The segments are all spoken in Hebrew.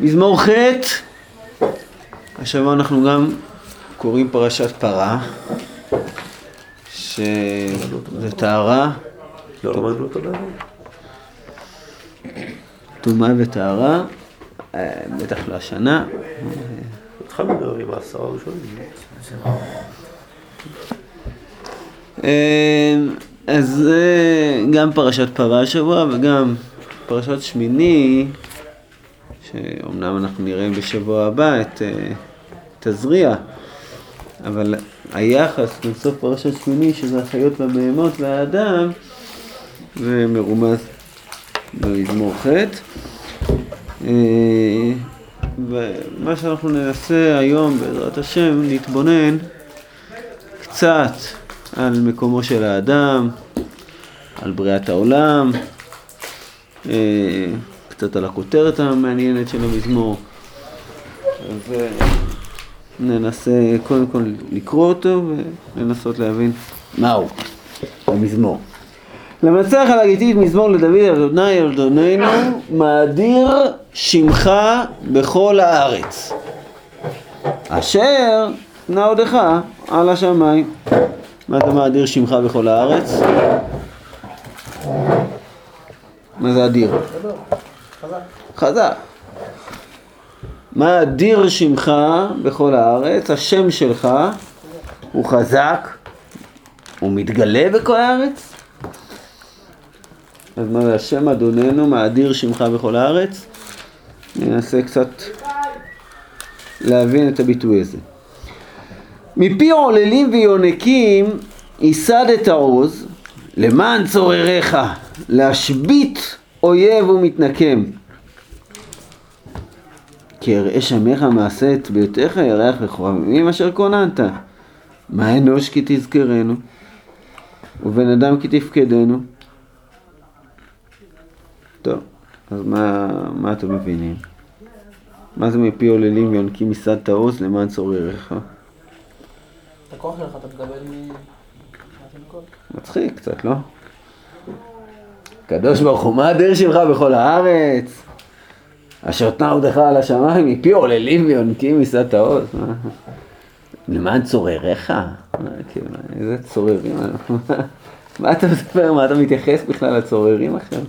מזמור ח', השבוע אנחנו גם קוראים פרשת פרה, שזה טהרה, לא למדנו אותו דבר. טומאה וטהרה, אה, בטח לא השנה. התחלנו עם העשרה הראשונים. אה, אז זה גם פרשת פרה השבוע וגם פרשת שמיני, שאומנם אנחנו נראה בשבוע הבא את אה, תזריע, אבל היחס בין סוף פרשת שמיני, שזה החיות והבהמות והאדם, זה מרומז במזמור ח'. אה, ומה שאנחנו ננסה היום, בעזרת השם, להתבונן קצת על מקומו של האדם, על בריאת העולם, אה, קצת על הכותרת המעניינת של המזמור. וננסה קודם כל לקרוא אותו ולנסות להבין מהו המזמור. למצח על הגיתית מזמור לדוד אדוני אדוננו מאדיר שמך בכל הארץ אשר נעודך על השמיים מה אתה מאדיר שמך בכל הארץ? מה זה אדיר? חזק. מה אדיר שמך בכל הארץ? השם שלך הוא חזק, הוא מתגלה בכל הארץ? אז מה זה השם אדוננו מאדיר שמך בכל הארץ? ננסה קצת להבין את הביטוי הזה. מפי עוללים ויונקים ייסדת עוז למען צורריך להשבית אויב ומתנקם כי אראה שמך מעשה את ביתך ירח וכוכבים אשר כוננת מה אנוש כי תזכרנו ובן אדם כי תפקדנו טוב, אז מה, מה אתם מבינים? מה זה מפי עוללים ויונקים ייסדת עוז למען צורריך? את הכוח שלך אתה תקבל מ... מצחיק קצת, לא? קדוש ברוך הוא, מה הדרך שלך בכל הארץ? אשר תנא עודך על השמיים, מפי עוללים ויונקים יישאת עוז. מה? למען צורריך? כאילו, איזה צוררים אנחנו? מה אתה מספר? מה אתה מתייחס בכלל לצוררים עכשיו?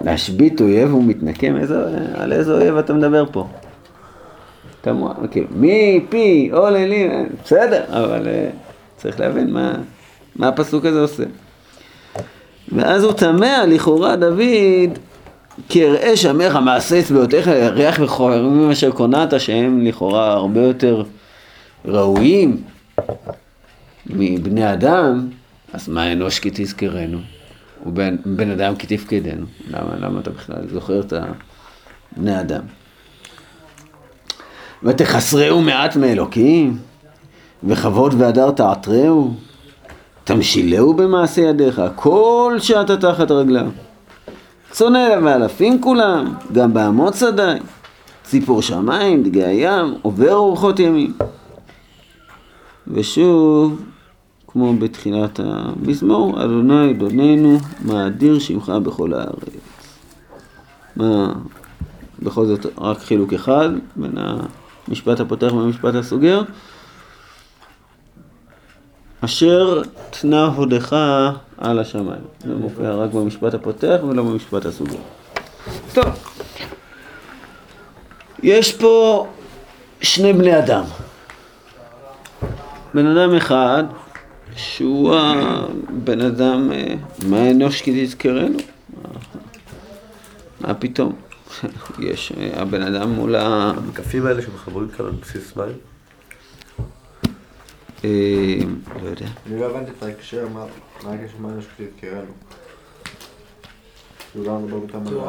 להשבית אויב ומתנקם? על איזה אויב אתה מדבר פה? אתה מוע- כאילו, מפי עוללים, בסדר, אבל אה, צריך להבין מה הפסוק הזה עושה. ואז הוא תמה, לכאורה דוד, כי אראה שמך מעשה אצבעותיך ירח וכהרים אשר קונעת, שהם לכאורה הרבה יותר ראויים מבני אדם, אז מה אנוש כי תזכרנו? ובן בן אדם כי תפקדנו. למה, למה אתה בכלל זוכר את בני אדם? ותחסרהו מעט מאלוקים, וכבוד והדר תעטרהו, תמשילהו במעשה ידיך, כל שאתה תחת רגליו. צונא ואלפים כולם, גם באמות שדי, ציפור שמיים, דגי הים, עובר אורחות ימים. ושוב, כמו בתחילת המזמור, אדוני אדוננו, מאדיר שמך בכל הארץ. מה, בכל זאת רק חילוק אחד בין המשפט הפותח והמשפט הסוגר. אשר תנא הודך על השמיים. זה מופיע רק במשפט הפותח ולא במשפט הסוגר. טוב, יש פה שני בני אדם. בן אדם אחד, שהוא הבן אדם, אה, מה אנוש כי תזכרנו? מה פתאום? יש, אה, הבן אדם מול ה... המקפים האלה שמחברים כאן על בסיס מים. אה, לא יודע. אני לא הבנתי את ההקשר, מה הקשר מה יש שתזכרנו?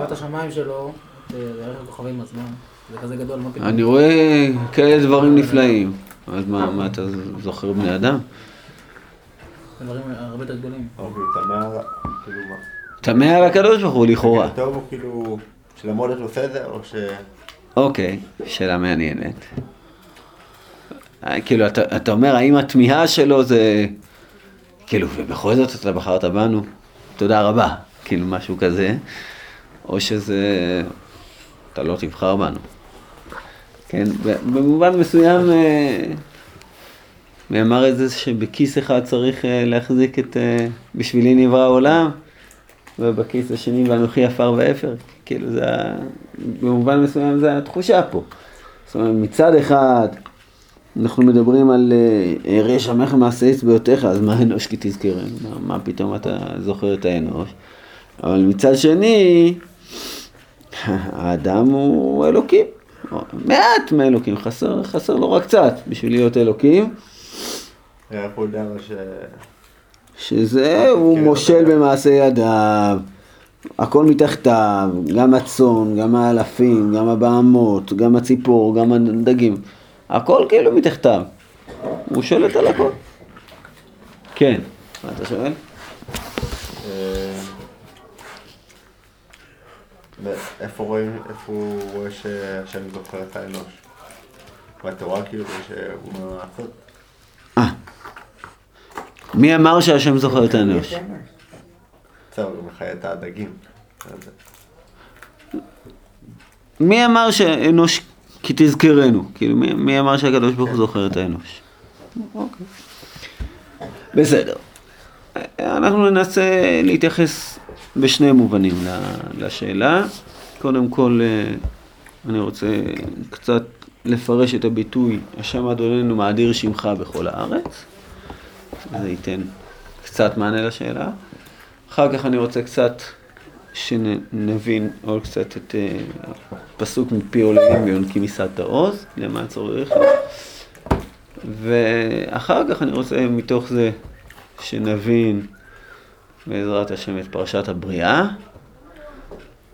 את השמיים שלו, דרך הכוכבים עצמם. זה כזה גדול, מה פתאום? אני רואה כאלה דברים נפלאים. אז מה, מה אתה זוכר בני אדם? זה דברים הרבה יותר גדולים. אוקיי, תמה, כאילו מה? תמה על הקדוש ברוך הוא לכאורה. טוב הוא כאילו, שלמוד הוא עושה את זה, או ש... אוקיי, שאלה מעניינת. אה, כאילו, אתה, אתה אומר, האם התמיהה שלו זה... כאילו, ובכל זאת אתה בחרת בנו, תודה רבה. כאילו, משהו כזה. או שזה... אתה לא תבחר בנו. כן, במובן מסוים אה, נאמר את זה שבכיס אחד צריך אה, להחזיק את בשבילי נברא העולם, ובכיס השני ואנוכי עפר ואפר. כאילו זה, במובן מסוים זה התחושה פה. זאת אומרת, מצד אחד, אנחנו מדברים על אה, אראה שמך מעשה אצבעותיך, אז מה אנוש כי תזכרנו? מה, פתאום אתה זוכר את האנוש? אבל מצד שני, האדם הוא אלוקים. מעט מאלוקים, חסר, חסר לו רק קצת בשביל להיות אלוקים. איך הוא יודע ש... שזה, הוא כן, מושל במעשה ידיו, הכל מתחתיו, גם הצאן, גם האלפים, גם הבהמות, גם הציפור, גם הדגים, הכל כאילו מתחתיו. הוא שולט על הכל. כן, מה אתה שואל? אה, איפה רואים, איפה הוא רואה שהשם זוכר את האנוש? בתורה כאילו שהוא אומר לעשות? אה, מי אמר שהשם זוכר את האנוש? בסדר, הוא מחיה את הדגים. מי אמר שאנוש כי תזכרנו? כאילו, מי, מי אמר שהקדוש ברוך הוא זוכר את האנוש? אוקיי. בסדר. אנחנו ננסה להתייחס בשני מובנים לשאלה. קודם כל, אה, אני רוצה קצת לפרש את הביטוי, השם אדוננו מאדיר שמך בכל הארץ. זה ייתן קצת מענה לשאלה. אחר כך אני רוצה קצת שנבין עוד קצת את אה, הפסוק מפי עוללים ויונקים יישאת העוז, למה צורך. ואחר כך אני רוצה מתוך זה שנבין בעזרת השם את פרשת הבריאה,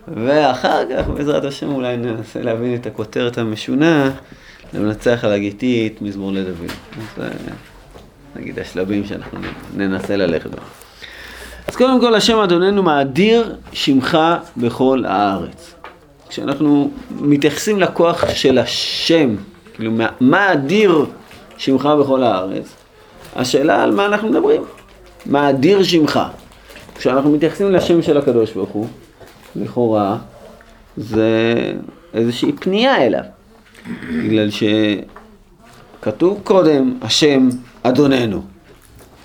ואחר כך בעזרת השם אולי ננסה להבין את הכותרת המשונה, למנצח על הגיתית, מזמור לדוד. אז אה, נגיד השלבים שאנחנו ננסה ללכת בהם. קודם כל, השם אדוננו מאדיר שמך בכל הארץ. כשאנחנו מתייחסים לכוח של השם, כאילו, מה אדיר שמך בכל הארץ, השאלה על מה אנחנו מדברים. מה אדיר שמך. כשאנחנו מתייחסים לשם של הקדוש ברוך הוא, לכאורה, זה איזושהי פנייה אליו. בגלל שכתוב קודם, השם אדוננו.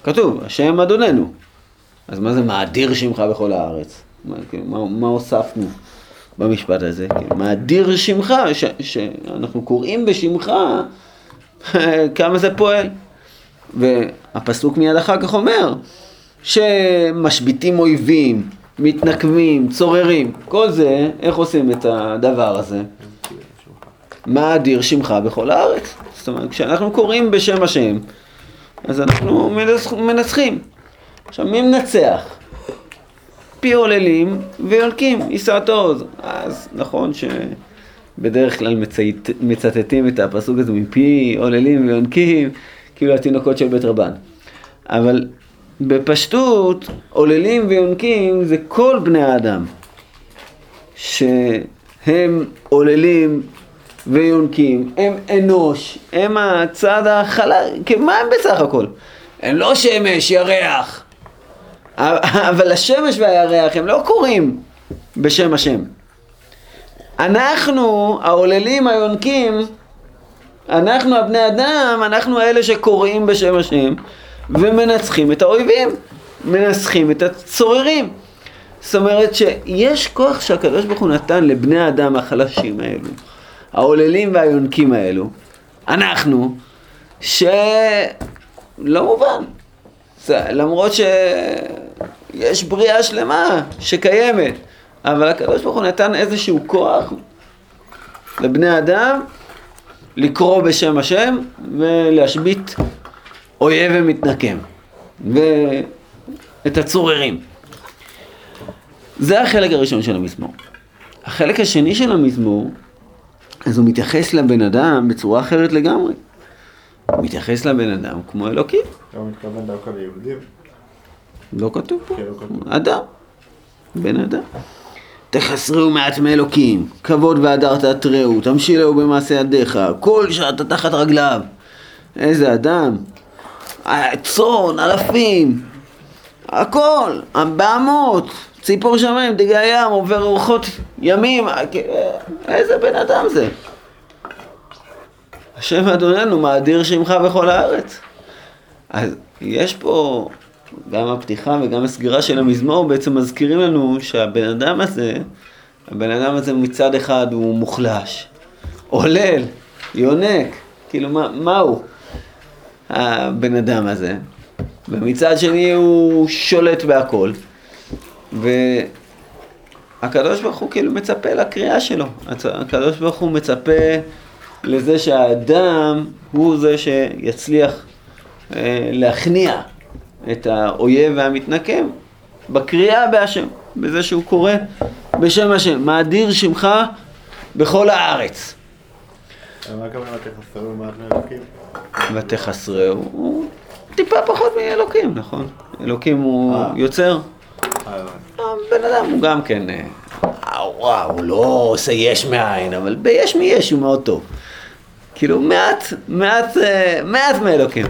כתוב, השם אדוננו. אז מה זה מאדיר שמך בכל הארץ? מה, כאילו, מה, מה הוספנו במשפט הזה? כאילו, מאדיר שמך, ש, שאנחנו קוראים בשמך, כמה זה פועל. והפסוק מיד אחר כך אומר, שמשביתים אויבים, מתנקמים, צוררים, כל זה, איך עושים את הדבר הזה? מאדיר שמך בכל הארץ. זאת אומרת, כשאנחנו קוראים בשם השם, אז אנחנו מנצח- מנצחים. עכשיו, מי מנצח? פי עוללים ויונקים, יישאת עוז. אז נכון שבדרך כלל מצית, מצטטים את הפסוק הזה מפי עוללים ויונקים, כאילו התינוקות של בית רבן. אבל בפשטות, עוללים ויונקים זה כל בני האדם, שהם עוללים ויונקים, הם אנוש, הם הצד החלל, מה הם בסך הכל? הם לא שמש, ירח. אבל השמש והירח הם לא קוראים בשם השם. אנחנו, העוללים, היונקים, אנחנו הבני אדם, אנחנו אלה שקוראים בשם השם ומנצחים את האויבים, מנסחים את הצוררים. זאת אומרת שיש כוח שהקדוש ברוך הוא נתן לבני האדם החלשים האלו, העוללים והיונקים האלו, אנחנו, שלא מובן. למרות שיש בריאה שלמה שקיימת, אבל הקדוש ברוך הוא נתן איזשהו כוח לבני אדם לקרוא בשם השם ולהשבית אויב ומתנקם ואת הצוררים. זה החלק הראשון של המזמור. החלק השני של המזמור, אז הוא מתייחס לבן אדם בצורה אחרת לגמרי. הוא מתייחס לבן אדם כמו אלוקים. אתה מתכוון דווקא ליהודים? לא כתוב פה. כן, לא. אדם. בן אדם. תחסרו מעט מאלוקים, כבוד והדרת תראו, תמשילהו במעשה ידיך, כל שאתה תחת רגליו. איזה אדם. צאן, אלפים. הכל, הבהמות, ציפור שמיים, דגי הים, עובר אורחות ימים, איזה בן אדם זה? השם אדוננו מאדיר שמך בכל הארץ. אז יש פה, גם הפתיחה וגם הסגירה של המזמור בעצם מזכירים לנו שהבן אדם הזה, הבן אדם הזה מצד אחד הוא מוחלש, עולל, יונק, כאילו מה, מה הוא הבן אדם הזה? ומצד שני הוא שולט בהכל. והקדוש ברוך הוא כאילו מצפה לקריאה שלו. הקדוש ברוך הוא מצפה לזה שהאדם הוא זה שיצליח אה, להכניע את האויב והמתנקם בקריאה בהשם, בזה שהוא קורא בשם השם, מאדיר שמך בכל הארץ. מה הכוונה ותחסרו מעט מאלוקים? ותחסרהו, הוא טיפה פחות מאלוקים, נכון? אלוקים הוא אה. יוצר, אה, הבן אדם הוא גם כן, אה, וואו, הוא לא עושה יש מאין, אבל ביש מיש הוא מאוד טוב. כאילו מעט, מעט, מעט מאלוקים.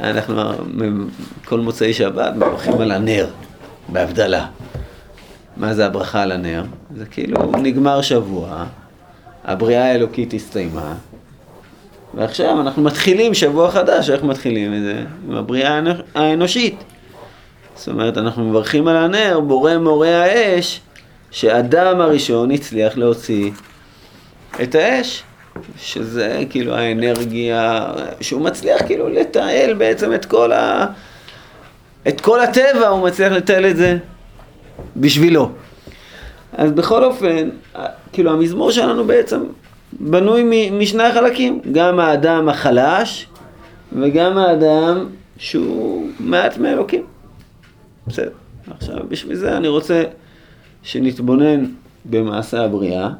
אנחנו כל מוצאי שבת מברכים על הנר, בהבדלה. מה זה הברכה על הנר? זה כאילו נגמר שבוע, הבריאה האלוקית הסתיימה, ועכשיו אנחנו מתחילים שבוע חדש, איך מתחילים את זה? עם הבריאה האנוש- האנושית. זאת אומרת, אנחנו מברכים על הנר, בורא מורה האש, שאדם הראשון הצליח להוציא את האש, שזה כאילו האנרגיה, שהוא מצליח כאילו לתעל בעצם את כל ה... את כל הטבע, הוא מצליח לתעל את זה בשבילו. אז בכל אופן, כאילו המזמור שלנו בעצם בנוי משני החלקים, גם האדם החלש וגם האדם שהוא מעט מאלוקים. בסדר. עכשיו, בשביל זה אני רוצה שנתבונן במעשה הבריאה,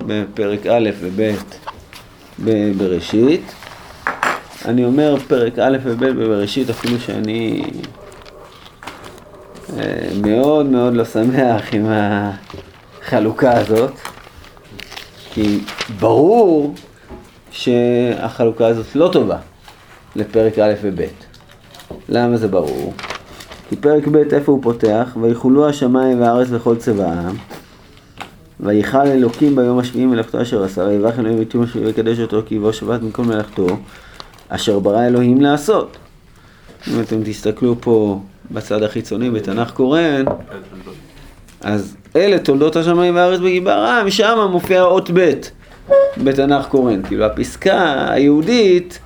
בפרק א' וב' בבראשית. אני אומר פרק א' וב' בבראשית אפילו שאני אה, מאוד מאוד לא שמח עם החלוקה הזאת, כי ברור שהחלוקה הזאת לא טובה לפרק א' וב'. למה זה ברור? כי פרק ב' איפה הוא פותח? ויחולו השמיים והארץ וכל צבעם ויכל אלוקים ביום השביעי מלאכתו אשר עשה ויברך אלוהים את יום השביעי ויקדש אותו כי יבוא שבת במקום מלאכתו אשר ברא אלוהים לעשות. אם אתם תסתכלו פה בצד החיצוני בתנ"ך קורן אז אלה תולדות השמיים והארץ בגיברם, שם מופיע אות ב' בתנ"ך קורן. כאילו הפסקה היהודית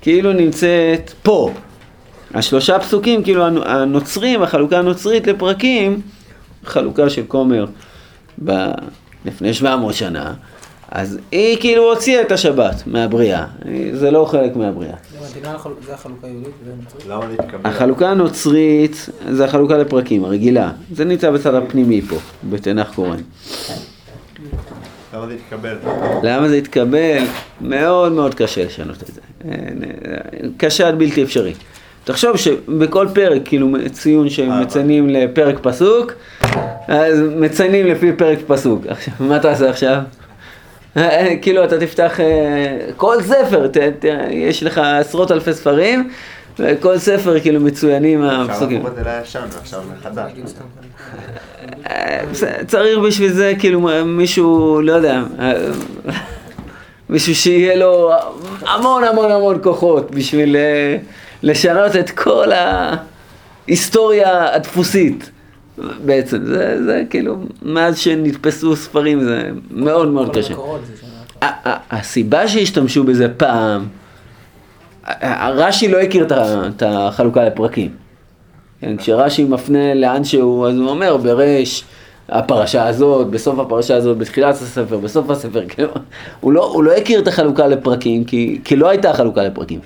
כאילו נמצאת פה. השלושה פסוקים, כאילו הנוצרים, החלוקה הנוצרית לפרקים, חלוקה של כומר ב... לפני 700 שנה, אז היא כאילו הוציאה את השבת מהבריאה, זה לא חלק מהבריאה. זה החלוקה היהודית להתקבל? החלוקה הנוצרית זה החלוקה לפרקים, הרגילה. זה נמצא בצד הפנימי פה, בתנ"ך קורן. למה להתקבל? למה זה התקבל? מאוד מאוד קשה לשנות את זה. אין, אה, קשה עד בלתי אפשרי. תחשוב שבכל פרק, כאילו ציון שמציינים לפרק פסוק, אז מציינים לפי פרק פסוק. עכשיו, מה אתה עושה עכשיו? אה, כאילו אתה תפתח אה, כל ספר, ת, ת, יש לך עשרות אלפי ספרים, וכל ספר כאילו מצוינים הפסוקים. מחדש. אה, צריך בשביל זה כאילו מישהו, לא יודע, אה, מישהו שיהיה לו המון המון המון כוחות בשביל אה, לשנות את כל ההיסטוריה הדפוסית בעצם. זה, זה כאילו, מאז שנתפסו ספרים זה מאוד מאוד קשה. הסיבה שהשתמשו בזה פעם, רש"י לא הכיר את החלוקה לפרקים. כן, כשרש"י מפנה לאן שהוא, אז הוא אומר בריש הפרשה הזאת, בסוף הפרשה הזאת, בתחילת הספר, בסוף הספר, כאילו, הוא לא, הוא לא הכיר את החלוקה לפרקים, כי, כי לא הייתה חלוקה לפרקים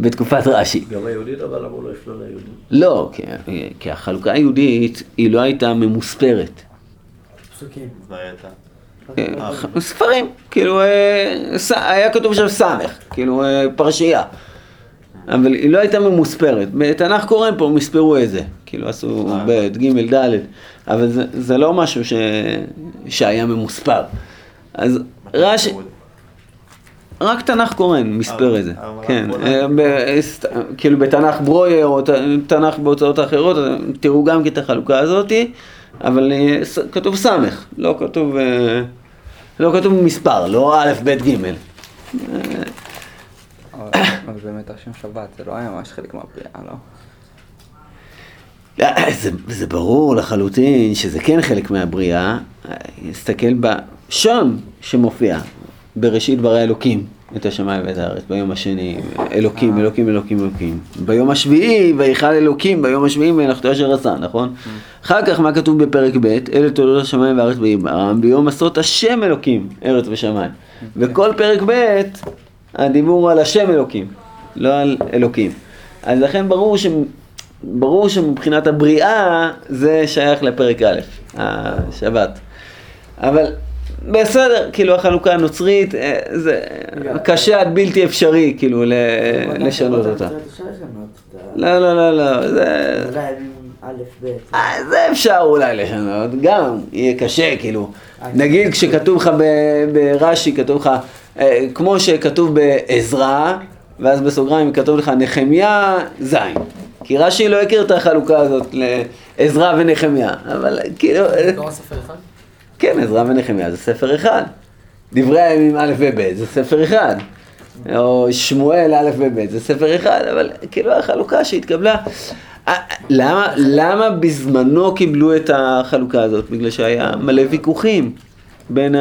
בתקופת רש"י. גם היהודית, אבל למה הוא לא הפנה ליהודית? לא, כי, כי החלוקה היהודית היא לא הייתה ממוספרת. פסוקים. מה הייתה? אה, ספרים, כאילו, אה, היה כתוב שם סמך, כאילו אה, פרשייה. אבל היא לא הייתה ממוספרת. בתנ"ך קורן פה, הם מספרו את זה. כאילו עשו. ב', ג', ד', אבל זה, זה לא משהו ש... שהיה ממוספר. אז רש"י, רק תנ"ך קורן מספר את זה, כן, אה, סת- כאילו בתנ"ך ברויר או תנ"ך בהוצאות האחרות, אז תראו גם כן את החלוקה הזאתי, אבל אה, ס- כתוב סמך, לא כתוב, אה, לא כתוב מספר, לא א', ב', ג'. אבל אבל באמת השם שבת, זה לא היה ממש חלק מהבריאה, לא? אה, זה, זה ברור לחלוטין שזה כן חלק מהבריאה. אה, נסתכל ב... שם שמופיע, בראשית ברא אלוקים את השמיים ואת הארץ, ביום השני, אלוקים, אלוקים, אלוקים, אלוקים. ביום השביעי, ויכל אלוקים, ביום השביעי מלאכתו אשר עשה, נכון? אחר כך, מה כתוב בפרק ב', אלה תולדות השמיים והארץ בעיברם, ביום עשות השם אלוקים, ארץ ושמיים. וכל פרק ב', הדיבור על השם אלוקים, לא על אלוקים. אז לכן ברור ש... ברור שמבחינת הבריאה זה שייך לפרק א', השבת. אבל בסדר, כאילו החלוקה הנוצרית, אה, זה קשה עד בלתי אפשרי, כאילו, ל- לשנות אותה. לא, לא, לא, לא, זה... אולי א', ב'. אה, זה אפשר אולי לשנות, גם יהיה קשה, כאילו. נגיד כשכתוב לך ב- ברש"י, כתוב לך, אה, כמו שכתוב בעזרא, ואז בסוגריים כתוב לך נחמיה זין. כי רש"י לא הכיר את החלוקה הזאת לעזרא ונחמיה, אבל כאילו, כן, עזרא ונחמיה זה ספר אחד. דברי הימים א' וב' זה ספר אחד. או שמואל א' וב' זה ספר אחד, אבל כאילו החלוקה שהתקבלה. אה, למה, למה בזמנו קיבלו את החלוקה הזאת? בגלל שהיה מלא ויכוחים בין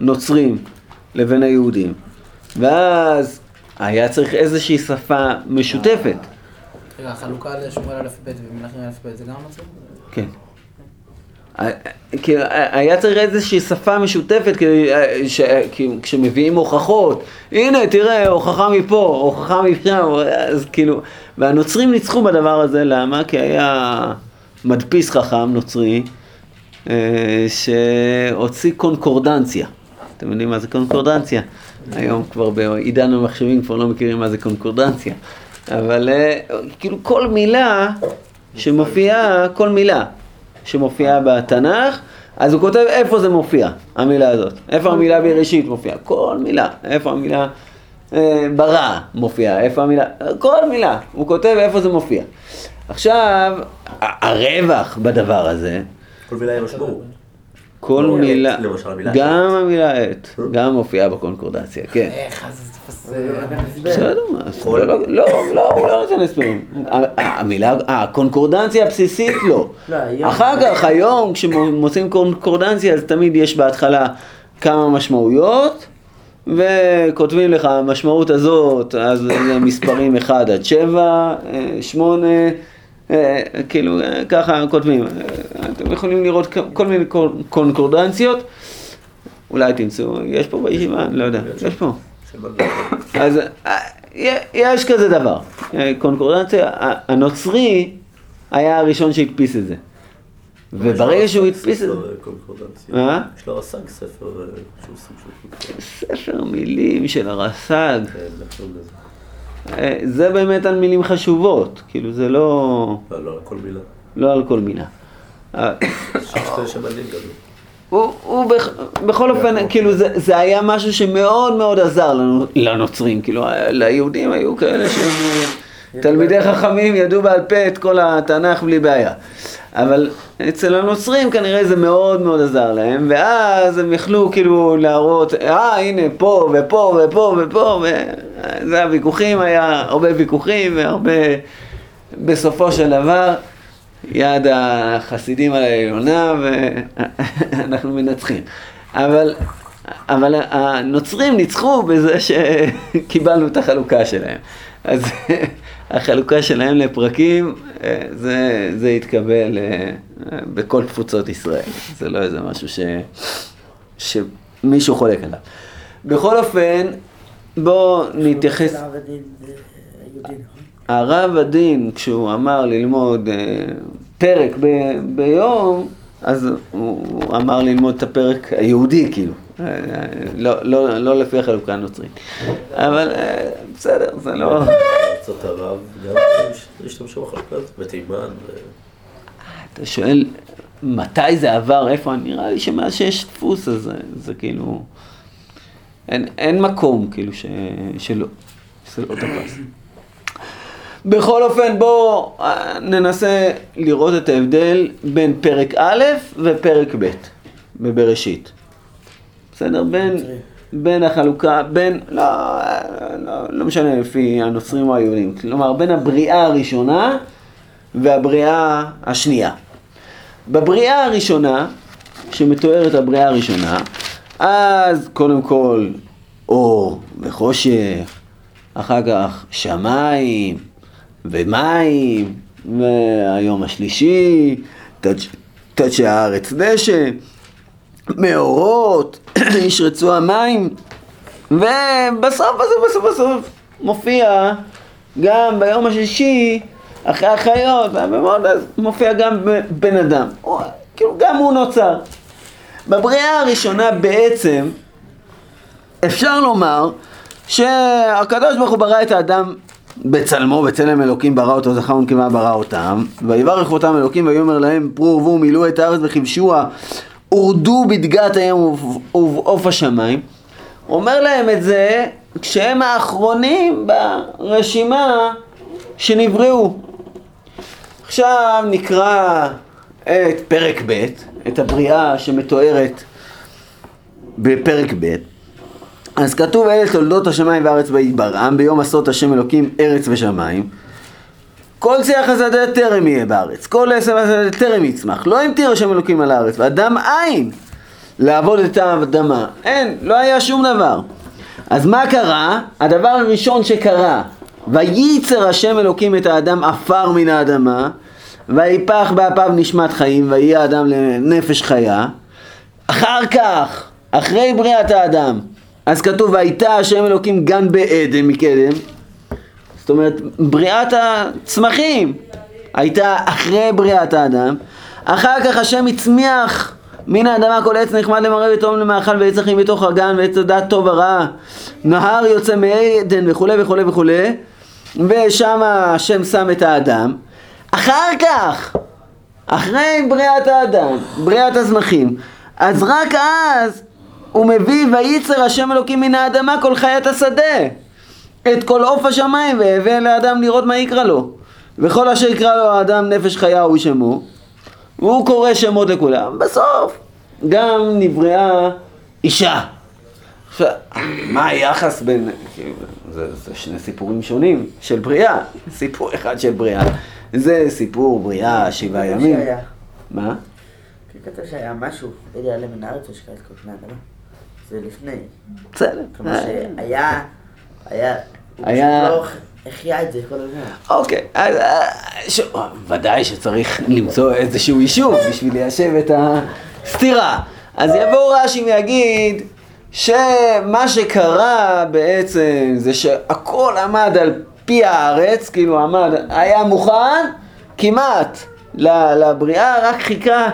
הנוצרים לבין היהודים. ואז היה צריך איזושהי שפה משותפת. רגע, החלוקה לשמואל א' ב' ומנחם א' ב' זה גם מצב? כן. כאילו, היה צריך איזושהי שפה משותפת אה, ש- כי כשמביאים הוכחות, הנה תראה הוכחה מפה, הוכחה משם, אז כאילו, והנוצרים ניצחו בדבר הזה, למה? כי היה מדפיס חכם נוצרי אה, שהוציא קונקורדנציה. אתם יודעים מה זה קונקורדנציה? היום כבר בעידן המחשבים כבר לא מכירים מה זה קונקורדנציה. אבל אה, כאילו כל מילה שמופיעה, כל מילה שמופיעה בתנ"ך, אז הוא כותב איפה זה מופיע, המילה הזאת. איפה המילה בראשית מופיעה? כל מילה. איפה המילה אה, ברא מופיעה? איפה המילה? כל מילה. הוא כותב איפה זה מופיע. עכשיו, הרווח בדבר הזה, כל מילה היא. כל לא, מילה, גם. המילה עט, גם מופיעה בקונקורדציה, כן. איך, אז זה תפס... בסדר, לא, לא, לא, לא, הוא לא נותן הסברים. ה- המילה, הקונקורדנציה הבסיסית לא. לא, אחר כך, היום, כשמוצאים קונקורדנציה, אז תמיד יש בהתחלה כמה משמעויות, וכותבים לך, המשמעות הזאת, אז זה מספרים 1 עד 7, 8, כאילו, אה, ככה כותבים. אה, אתם יכולים לראות כל מיני קונקורדנציות, אולי תמצאו, יש פה בישיבה, לא יודע, יש פה. אז אה, יש כזה דבר, אה, קונקורדנציה, הנוצרי היה הראשון שהדפיס את זה. וברגע שהוא הדפיס את זה, אה. אה? יש לו רס"ג ספר אה. ספר מילים של הרס"ג, כן, נחשוב לזה. אה, זה באמת על מילים חשובות, כאילו זה לא, לא, לא, כל מילה. לא על כל מילה. אה. הוא, הוא בכ, בכל אופן, כאילו זה, זה היה משהו שמאוד מאוד עזר לנו, לנוצרים, כאילו ליהודים היו כאלה שהם אה, תלמידי חכמים, ידעו בעל פה את כל התנ"ך בלי בעיה. אבל אצל הנוצרים כנראה זה מאוד מאוד עזר להם, ואז הם יכלו כאילו להראות, אה הנה פה ופה ופה ופה, וזה הוויכוחים, היה הרבה ויכוחים והרבה, בסופו של דבר, יד החסידים על העליונה ואנחנו מנצחים. אבל, אבל הנוצרים ניצחו בזה שקיבלנו את החלוקה שלהם. אז החלוקה שלהם לפרקים, אה, זה, זה התקבל אה, בכל תפוצות ישראל. זה לא איזה משהו ש, שמישהו חולק עליו. בכל אופן, בואו נתייחס... נכון? הרב הדין, כשהוא אמר ללמוד אה, פרק ב- ביום, אז הוא, אמר ללמוד את הפרק היהודי, כאילו. לא, לא, לא לפי החלוקה הנוצרית. אבל בסדר, זה לא... ארצות ערב, גם השתמשו בחלוקה הזאת, בתימן. אתה שואל, מתי זה עבר, איפה? נראה לי שמאז שיש דפוס, אז זה, זה כאילו... אין, אין מקום כאילו ש, שלא, שזה לא תפס. בכל אופן בואו אה, ננסה לראות את ההבדל בין פרק א' ופרק ב' בבראשית. בסדר? בין, בין החלוקה, בין, לא, לא, לא משנה לפי הנוצרים או היהודים, כלומר בין הבריאה הראשונה והבריאה השנייה. בבריאה הראשונה, שמתוארת הבריאה הראשונה, אז קודם כל אור וחושך, אחר כך שמיים ומים, והיום השלישי, תדשי הארץ דשא, מאורות, ישרצו המים, ובסוף בסוף בסוף בסוף מופיע גם ביום השישי, אחרי החיות, ובמאוד אז מופיע גם בן אדם. הוא, כאילו גם הוא נוצר. בבריאה הראשונה בעצם אפשר לומר שהקדוש ברוך הוא ברא את האדם בצלמו, בצלם אלוקים ברא אותו, זכר ונקבה ברא אותם, ויברך אותם אלוקים ויאמר להם פרו ורבו מילאו את הארץ וכבשוה הורדו בדגת הים ובעוף השמיים. אומר להם את זה כשהם האחרונים ברשימה שנבראו. עכשיו נקרא את פרק ב', את הבריאה שמתוארת בפרק ב'. אז כתוב אלה תולדות השמיים והארץ ויתברם ביום עשות השם אלוקים ארץ ושמיים כל שיח השדה טרם יהיה בארץ, כל עשב השדה טרם יצמח, לא המטיר השם אלוקים על הארץ, ואדם אין לעבוד את האדמה, אין, לא היה שום דבר. אז מה קרה? הדבר הראשון שקרה, וייצר השם אלוקים את האדם עפר מן האדמה, ויפח באפיו נשמת חיים, ויהי האדם לנפש חיה. אחר כך, אחרי בריאת האדם, אז כתוב, והייתה השם אלוקים גן בעדן מקדם, זאת אומרת, בריאת הצמחים הייתה אחרי בריאת האדם, אחר כך השם הצמיח מן האדמה כל עץ נחמד למראה ותום למאכל ועץ החיים בתוך הגן ועץ הדעת טוב ורע נהר יוצא מעדן וכולי וכולי וכולי ושם השם שם את האדם. אחר כך אחרי בריאת האדם, בריאת הזמחים אז רק אז הוא מביא וייצר השם אלוקים מן האדמה כל חיית השדה את כל עוף השמיים והבא לאדם לראות מה יקרא לו וכל אשר יקרא לו האדם נפש חיה הוא שמו והוא קורא שמות לכולם בסוף גם נבראה אישה עכשיו, מה היחס בין, כאילו, זה, זה שני סיפורים שונים של בריאה, סיפור אחד של בריאה, זה סיפור בריאה שבעה ימים. שהיה. מה? כי כתוב שהיה משהו, אלי עלה מן הארץ את כל האדמה. זה לפני. בסדר. כלומר שהיה, היה, היה- לא החיה את זה כל הזמן. אוקיי, אז אה, ש... ודאי שצריך למצוא איזשהו יישוב בשביל ליישב את הסתירה. אז יבוא רש"י ויגיד שמה שקרה בעצם זה שהכל עמד על פי הארץ, כאילו עמד, היה מוכן כמעט לבריאה, רק חיכה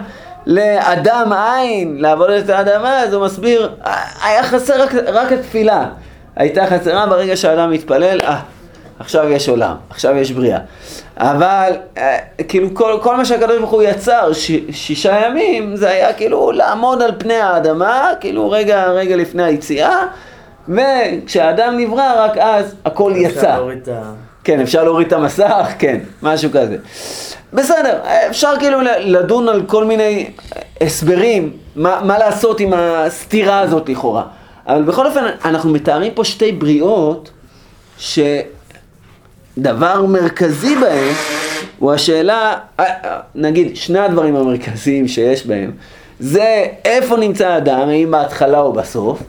לאדם עין לעבוד את האדמה, אז הוא מסביר, היה חסר רק, רק התפילה. הייתה חסרה ברגע שהאדם מתפלל, אה, עכשיו יש עולם, עכשיו יש בריאה. אבל אה, כאילו כל, כל מה שהקדוש ברוך הוא יצר ש, שישה ימים, זה היה כאילו לעמוד על פני האדמה, כאילו רגע, רגע לפני היציאה, וכשהאדם נברא, רק אז הכל יצא. אפשר להוריד את ה... כן, אפשר להוריד את המסך, כן, משהו כזה. בסדר, אפשר כאילו לדון על כל מיני הסברים, מה, מה לעשות עם הסתירה הזאת לכאורה. אבל בכל אופן, אנחנו מתארים פה שתי בריאות, שדבר מרכזי בהן הוא השאלה, אה, אה, נגיד, שני הדברים המרכזיים שיש בהם, זה איפה נמצא האדם, האם בהתחלה או בסוף,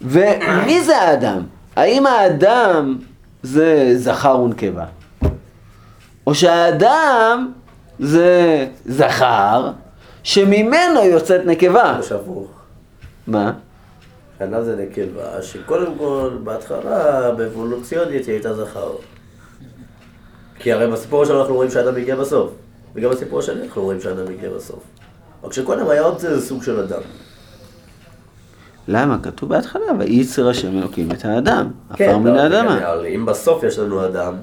ומי זה האדם? האם האדם זה זכר ונקבה? או שהאדם זה זכר שממנו יוצאת נקבה. יש הפוך. מה? ענה זה נקבה, שקודם כל, בהתחלה, באבולוציונית היא הייתה זכר. כי הרי בסיפור שלנו אנחנו רואים שאדם הגיע בסוף. וגם בסיפור השני אנחנו רואים שאדם הגיע בסוף. רק שקודם היה עוד איזה סוג של אדם. למה? כתוב בהתחלה, וייצר השם אלוקים את האדם, כן, עפר מן לא, האדמה. כן, אם בסוף יש לנו אדם,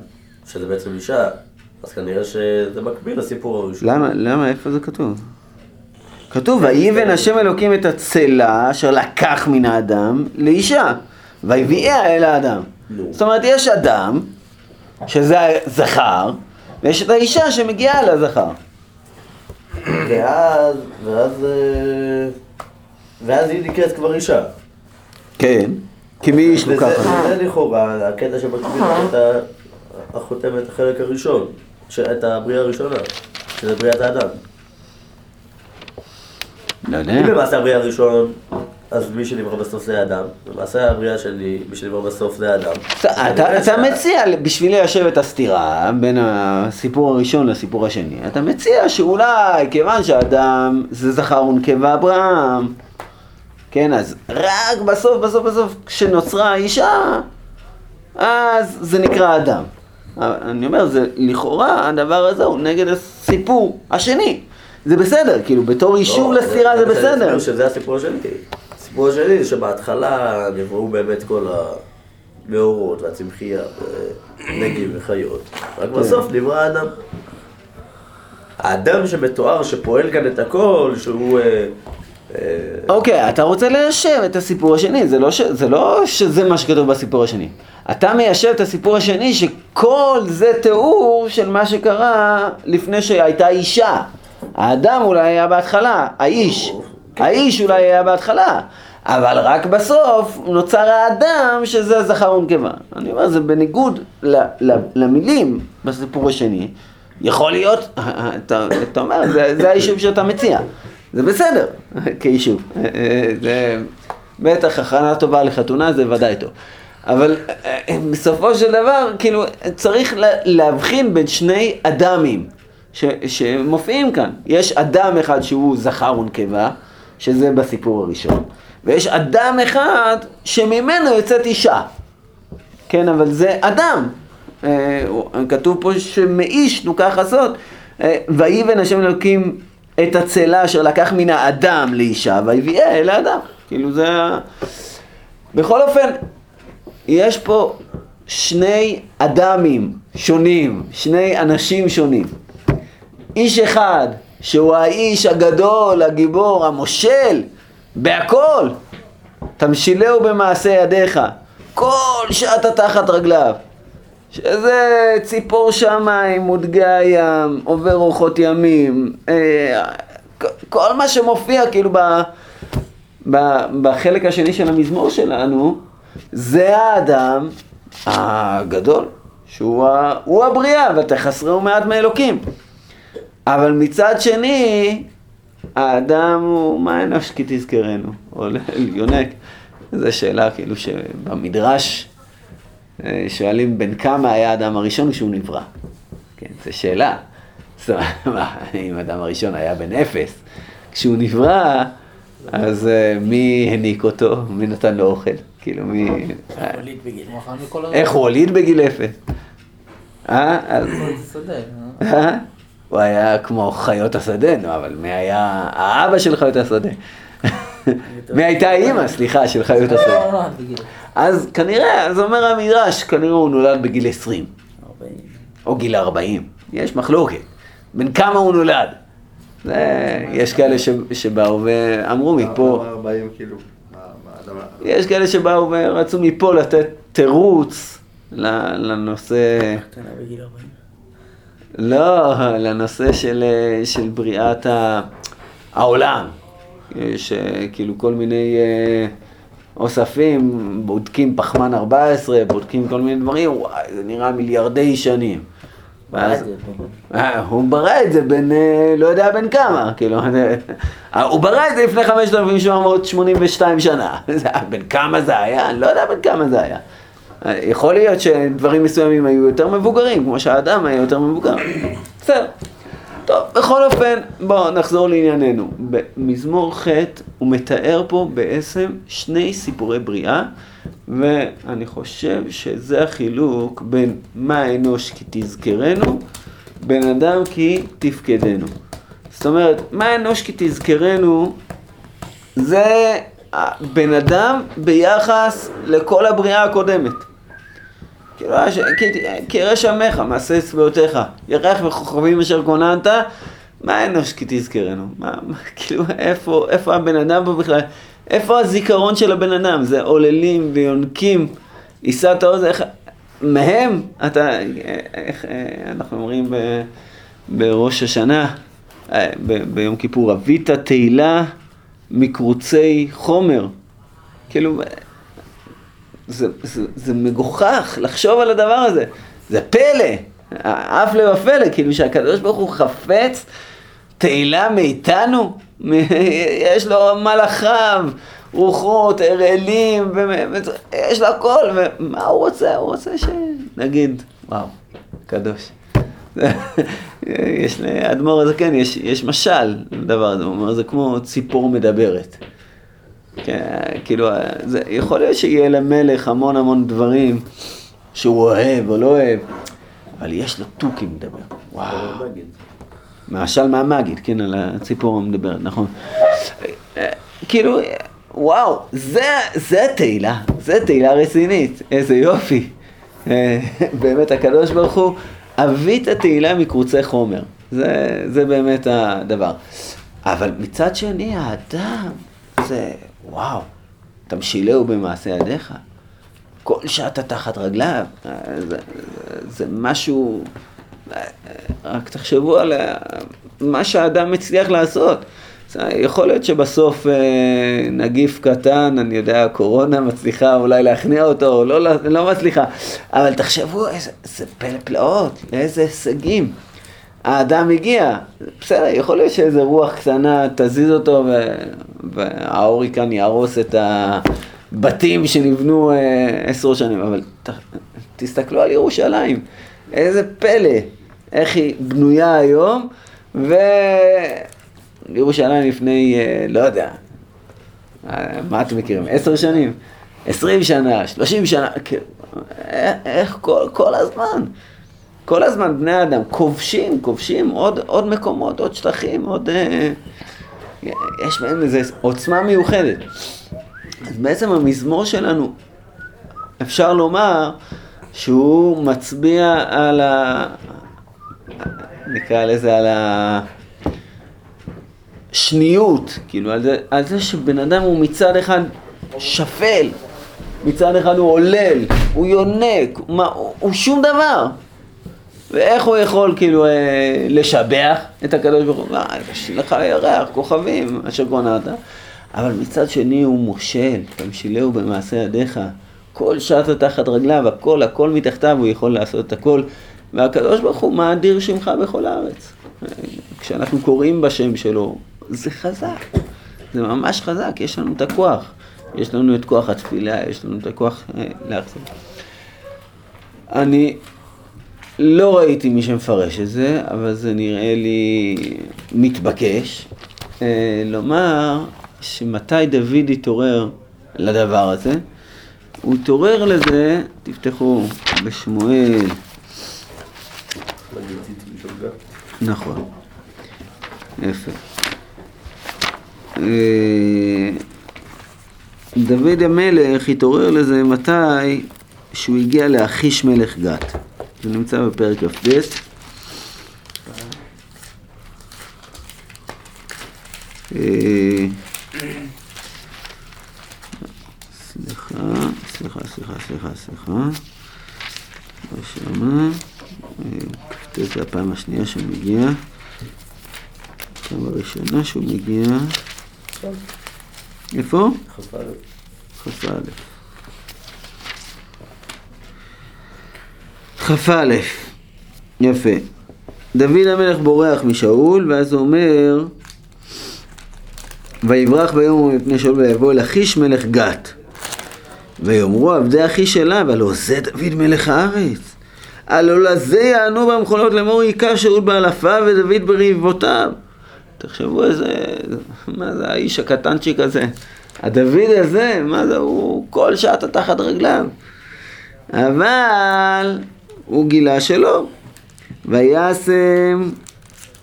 שזה בעצם אישה, אז כנראה שזה מקביל לסיפור הראשון. למה, למה, איפה זה כתוב? כתוב, ויבן השם אלוקים את הצלה אשר לקח מן האדם לאישה, ויביאה אל האדם. זאת אומרת, יש אדם, שזה הזכר, ויש את האישה שמגיעה לזכר. ואז, ואז, אה, ואז היא נקראת כבר אישה. כן, כי מי איש וזה לוקחת? זה לכאורה הקטע שמקביל את ה- החותם את החלק הראשון, את הבריאה הראשונה, שזה בריאת האדם. לא יודע. אם למעשה הבריאה הראשון, אז מי שנברא בסוף זה האדם, למעשה הבריאה שלי, מי שנברא בסוף זה האדם. אתה, מציע, בשביל ליישב את הסתירה בין הסיפור הראשון לסיפור השני, אתה מציע שאולי, כיוון שאדם זה זכר ונקבה אברהם, כן, אז רק בסוף, בסוף, בסוף, כשנוצרה האישה, אז זה נקרא אדם. אני אומר, זה לכאורה, הדבר הזה הוא נגד הסיפור השני. זה בסדר, כאילו, בתור יישוב לא, לסתירה זה רוצה בסדר. שזה הסיפור השני. הסיפור השני זה שבהתחלה נבראו באמת כל המאורות והצמחייה, נגים וחיות. רק כן. בסוף נברא האדם. האדם שמתואר, שפועל כאן את הכל, שהוא... אה, אה, אוקיי, אתה רוצה ליישב את הסיפור השני, זה לא, ש... זה לא שזה מה שכתוב בסיפור השני. אתה מיישב את הסיפור השני שכל זה תיאור של מה שקרה לפני שהייתה אישה. האדם אולי היה בהתחלה, האיש, האיש אולי היה בהתחלה, אבל רק בסוף נוצר האדם שזה זכר ונקבה. אני אומר, זה בניגוד ל... ל... למילים בסיפור השני. יכול להיות, אתה, אתה אומר, זה, זה היישוב שאתה מציע. זה בסדר, כיישוב. זה בטח הכנה טובה לחתונה, זה ודאי טוב. אבל אה, בסופו של דבר, כאילו, צריך לה- להבחין בין שני אדמים ש, שמופיעים כאן. יש אדם אחד שהוא זכר ונקבה, שזה בסיפור הראשון, ויש אדם אחד שממנו יוצאת אישה. כן, אבל זה אדם. אה, כתוב פה שמאיש נוקח עשות. אה, ויבן השם אלוקים את הצלה אשר לקח מן האדם לאישה, ויביאה אל האדם. כאילו זה... ה- בכל אופן, יש פה שני אדמים שונים, שני אנשים שונים. איש אחד, שהוא האיש הגדול, הגיבור, המושל, בהכל. תמשילהו במעשה ידיך, כל שאתה תחת רגליו. שזה ציפור שמיים, מודגי הים, עובר רוחות ימים, אה, כל מה שמופיע כאילו ב, בחלק השני של המזמור שלנו, זה האדם הגדול, שהוא הבריאה, ותחסרהו מעט מאלוקים. אבל מצד שני, האדם הוא מה אנוש כי תזכרנו, או יונק. זו שאלה כאילו שבמדרש אה, שואלים בן כמה היה האדם הראשון כשהוא נברא. כן, זו שאלה. זאת אומרת, מה, אם האדם הראשון היה בן אפס, כשהוא נברא, אז אה, מי העניק אותו? מי נתן לו אוכל? כאילו מי... איך הוא הוליד בגיל אפס? אה? אז... הוא היה כמו חיות השדה, נו, אבל מי היה האבא של חיות השדה? מי הייתה האימא, סליחה, של חיות השדה? לא נולד בגיל. אז כנראה, אז אומר המדרש, כנראה הוא נולד בגיל 20, 40. או גיל 40. יש מחלוקת. בן כמה הוא נולד? זה, יש כאלה ש- שבאו ואמרו מפה, למה 40 כאילו? יש כאלה שבאו ורצו מפה לתת תירוץ ל- לנושא, קטנה בגיל 40. לא, לנושא של, של בריאת העולם. יש אה, כאילו כל מיני אה, אוספים, בודקים פחמן 14, בודקים כל מיני דברים, וואי, זה נראה מיליארדי שנים. ואז- אה, הוא ברא את זה בין, אה, לא יודע בין כמה, כאילו, אה, הוא ברא את זה לפני 5,782 שנה. בין כמה זה היה? אני לא יודע בין כמה זה היה. יכול להיות שדברים מסוימים היו יותר מבוגרים, כמו שהאדם היה יותר מבוגר. בסדר. טוב, בכל אופן, בואו נחזור לענייננו. במזמור ח' הוא מתאר פה בעצם שני סיפורי בריאה, ואני חושב שזה החילוק בין מה אנוש כי תזכרנו, בן אדם כי תפקדנו. זאת אומרת, מה אנוש כי תזכרנו, זה בן אדם ביחס לכל הבריאה הקודמת. כאילו, ש- כי- ירא שמך, מעשה צבאותיך, ירח וכוכבים אשר כוננת, מה אנוש כי תזכרנו? מה, מה, כאילו, איפה, איפה הבן אדם פה בכלל? איפה הזיכרון של הבן אדם? זה עוללים ויונקים, יישא את האוזן, איך... מהם, אתה, איך אה, אנחנו אומרים ב, בראש השנה, אה, ב, ביום כיפור, אבית תהילה מקרוצי חומר. כאילו, זה, זה, זה מגוחך לחשוב על הדבר הזה. זה פלא, אף לב הפלא, כאילו שהקדוש ברוך הוא חפץ תהילה מאיתנו, יש לו מלאכיו, רוחות, הראלים, יש לו הכל, ומה הוא רוצה? הוא רוצה שנגיד, וואו, קדוש. יש לאדמו"ר הזה, כן, יש, יש משל לדבר הזה, הוא אומר, זה כמו ציפור מדברת. כן, כאילו, זה, יכול להיות שיהיה למלך המון המון דברים שהוא אוהב או לא אוהב, אבל יש לו תוכי מדבר. וואו. משל מהמגיד, כן, על הציפור המדברת, נכון. כאילו, וואו, זה, זה תהילה, זה תהילה רצינית, איזה יופי. באמת, הקדוש ברוך הוא, אבית התהילה מקרוצי חומר. זה, זה באמת הדבר. אבל מצד שני, האדם, זה, וואו, תמשילהו במעשה ידיך. כל שאתה תחת רגליו, זה, זה משהו, רק תחשבו על מה שהאדם מצליח לעשות. יכול להיות שבסוף נגיף קטן, אני יודע, הקורונה מצליחה אולי להכניע אותו, או לא, לא מצליחה, אבל תחשבו איזה פלא פלאות, לאיזה הישגים. האדם הגיע, בסדר, יכול להיות שאיזה רוח קטנה תזיז אותו וההוריקן יהרוס את הבתים שנבנו עשרות שנים, אבל ת, תסתכלו על ירושלים, איזה פלא, איך היא בנויה היום, וירושלים לפני, לא יודע, מה אתם מכירים, עשר שנים, עשרים שנה, שלושים שנה, איך כל, כל הזמן. כל הזמן בני האדם כובשים, כובשים עוד, עוד מקומות, עוד שטחים, עוד... אה, יש בהם איזו עוצמה מיוחדת. אז בעצם המזמור שלנו, אפשר לומר שהוא מצביע על ה... נקרא לזה על השניות, כאילו על זה, על זה שבן אדם הוא מצד אחד שפל, מצד אחד הוא עולל, הוא יונק, הוא, הוא שום דבר. ואיך הוא יכול כאילו אה, לשבח את הקדוש ברוך הוא? יש לך ירח, כוכבים, אשר קונעת. אבל מצד שני הוא מושל, תמשילהו במעשה ידיך. כל שעת תחת רגליו, הכל, הכל מתחתיו, הוא יכול לעשות את הכל. והקדוש ברוך הוא מאדיר שמך בכל הארץ. כשאנחנו קוראים בשם שלו, זה חזק. זה ממש חזק, יש לנו את הכוח. יש לנו את כוח התפילה, יש לנו את הכוח אה, להחזיר. אני לא ראיתי מי שמפרש את זה, אבל זה נראה לי מתבקש. אה, לומר שמתי דוד התעורר לדבר הזה? הוא התעורר לזה, תפתחו בשמואל. נכון. יפה. אה, דוד המלך התעורר לזה מתי שהוא הגיע לאחיש מלך גת. זה נמצא בפרק כ"ב. אה, סליחה, סליחה, סליחה, סליחה, סליחה. לא שמה. כ"ט זה הפעם השנייה שהוא מגיע. הפעם הראשונה שהוא מגיע. איפה? כ"א. כ"א, יפה. דוד המלך בורח משאול, ואז הוא אומר, ויברח ביום מפני שאול ויבוא אל אחיש מלך גת. ויאמרו עבדי אחיש אליו, הלא זה דוד מלך הארץ. הלא לזה יענו במכונות לאמור היכה שאול באלפיו ודוד בריבותיו. תחשבו איזה, מה זה האיש הקטנצ'יק הזה. הדוד הזה, מה זה, הוא כל שעה תחת רגליו. אבל הוא גילה שלא. וישם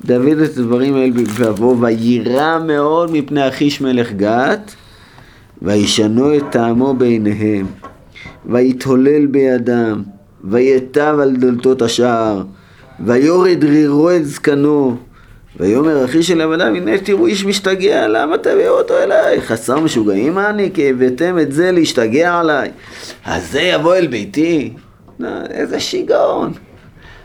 דוד את הדברים האלה בלבבו, ויירא מאוד מפני אחיש מלך גת, וישנו את טעמו בעיניהם, ויתהולל בידם, ויטב על דלתות השער, ויורד רירו את זקנו, ויאמר אחי של עבדיו, הנה תראו איש משתגע, למה תביאו אותו אליי? חסר משוגעים אני, כי הבאתם את זה להשתגע עליי. אז זה יבוא אל ביתי? איזה שיגעון.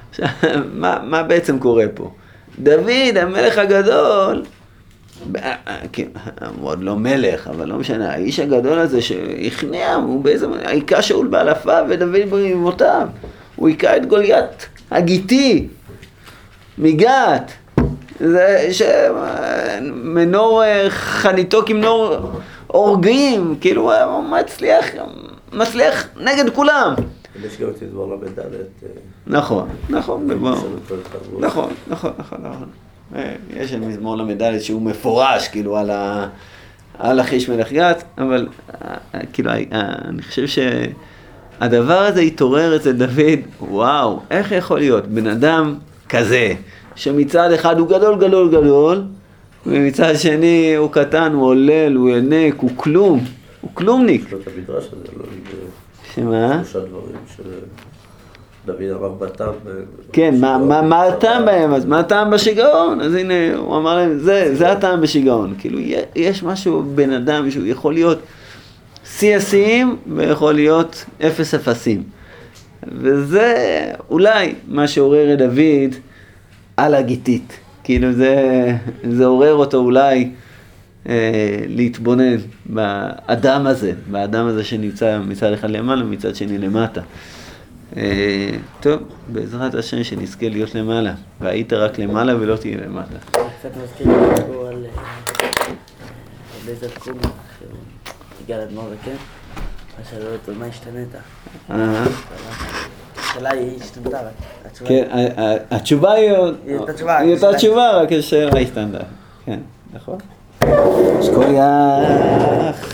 עכשיו, מה, מה בעצם קורה פה? דוד, המלך הגדול, ב- כן, הוא עוד לא מלך, אבל לא משנה, האיש הגדול הזה שהכניע, הוא באיזה... היכה שאול באלפיו ודוד ברבבותיו. הוא היכה את גוליית הגיתי מגת. זה ש... מנור אה, חניתו כמנור הורגים, כאילו הוא מצליח, מצליח נגד כולם. יש גם את מזמור ל"ד. נכון, נכון. נכון, נכון, נכון, יש את מזמור ל"ד שהוא מפורש, כאילו, על, ה... על החיש מלך גת, אבל אה, כאילו, אה, אני חושב שהדבר הזה התעורר אצל דוד, וואו, איך יכול להיות בן אדם כזה, שמצד אחד הוא גדול, גדול, גדול, ומצד שני הוא קטן, הוא עולל, הוא ינק, הוא כלום, הוא כלומניק. שמה? שלושה דברים שדוד אמר בתם. כן, מה, מה, מה הטעם בהם? אז מה הטעם בשיגעון? אז הנה, הוא אמר להם, זה, זה הטעם בשיגעון. כאילו, יש משהו בבן אדם שהוא יכול להיות שיא השיאים ויכול להיות אפס אפסים. וזה אולי מה שעורר את דוד על הגיתית. כאילו, זה, זה עורר אותו אולי להתבונן באדם הזה, באדם הזה שנמצא מצד אחד למעלה ומצד שני למטה. אה, טוב, בעזרת השם שנזכה להיות למעלה, והיית רק למעלה ולא תהיה למטה. קצת מזכיר לי סיפור על אה, אליעזר קומי, שהוא הגיע לאדמו"ר וכן, אז שאלו אותו מה השתנית? אה, השאלה היא השתנתה, התשובה כן, התשובה היא היא אותה תשובה, רק השאלה השתנתה. כן, נכון. Skoliach.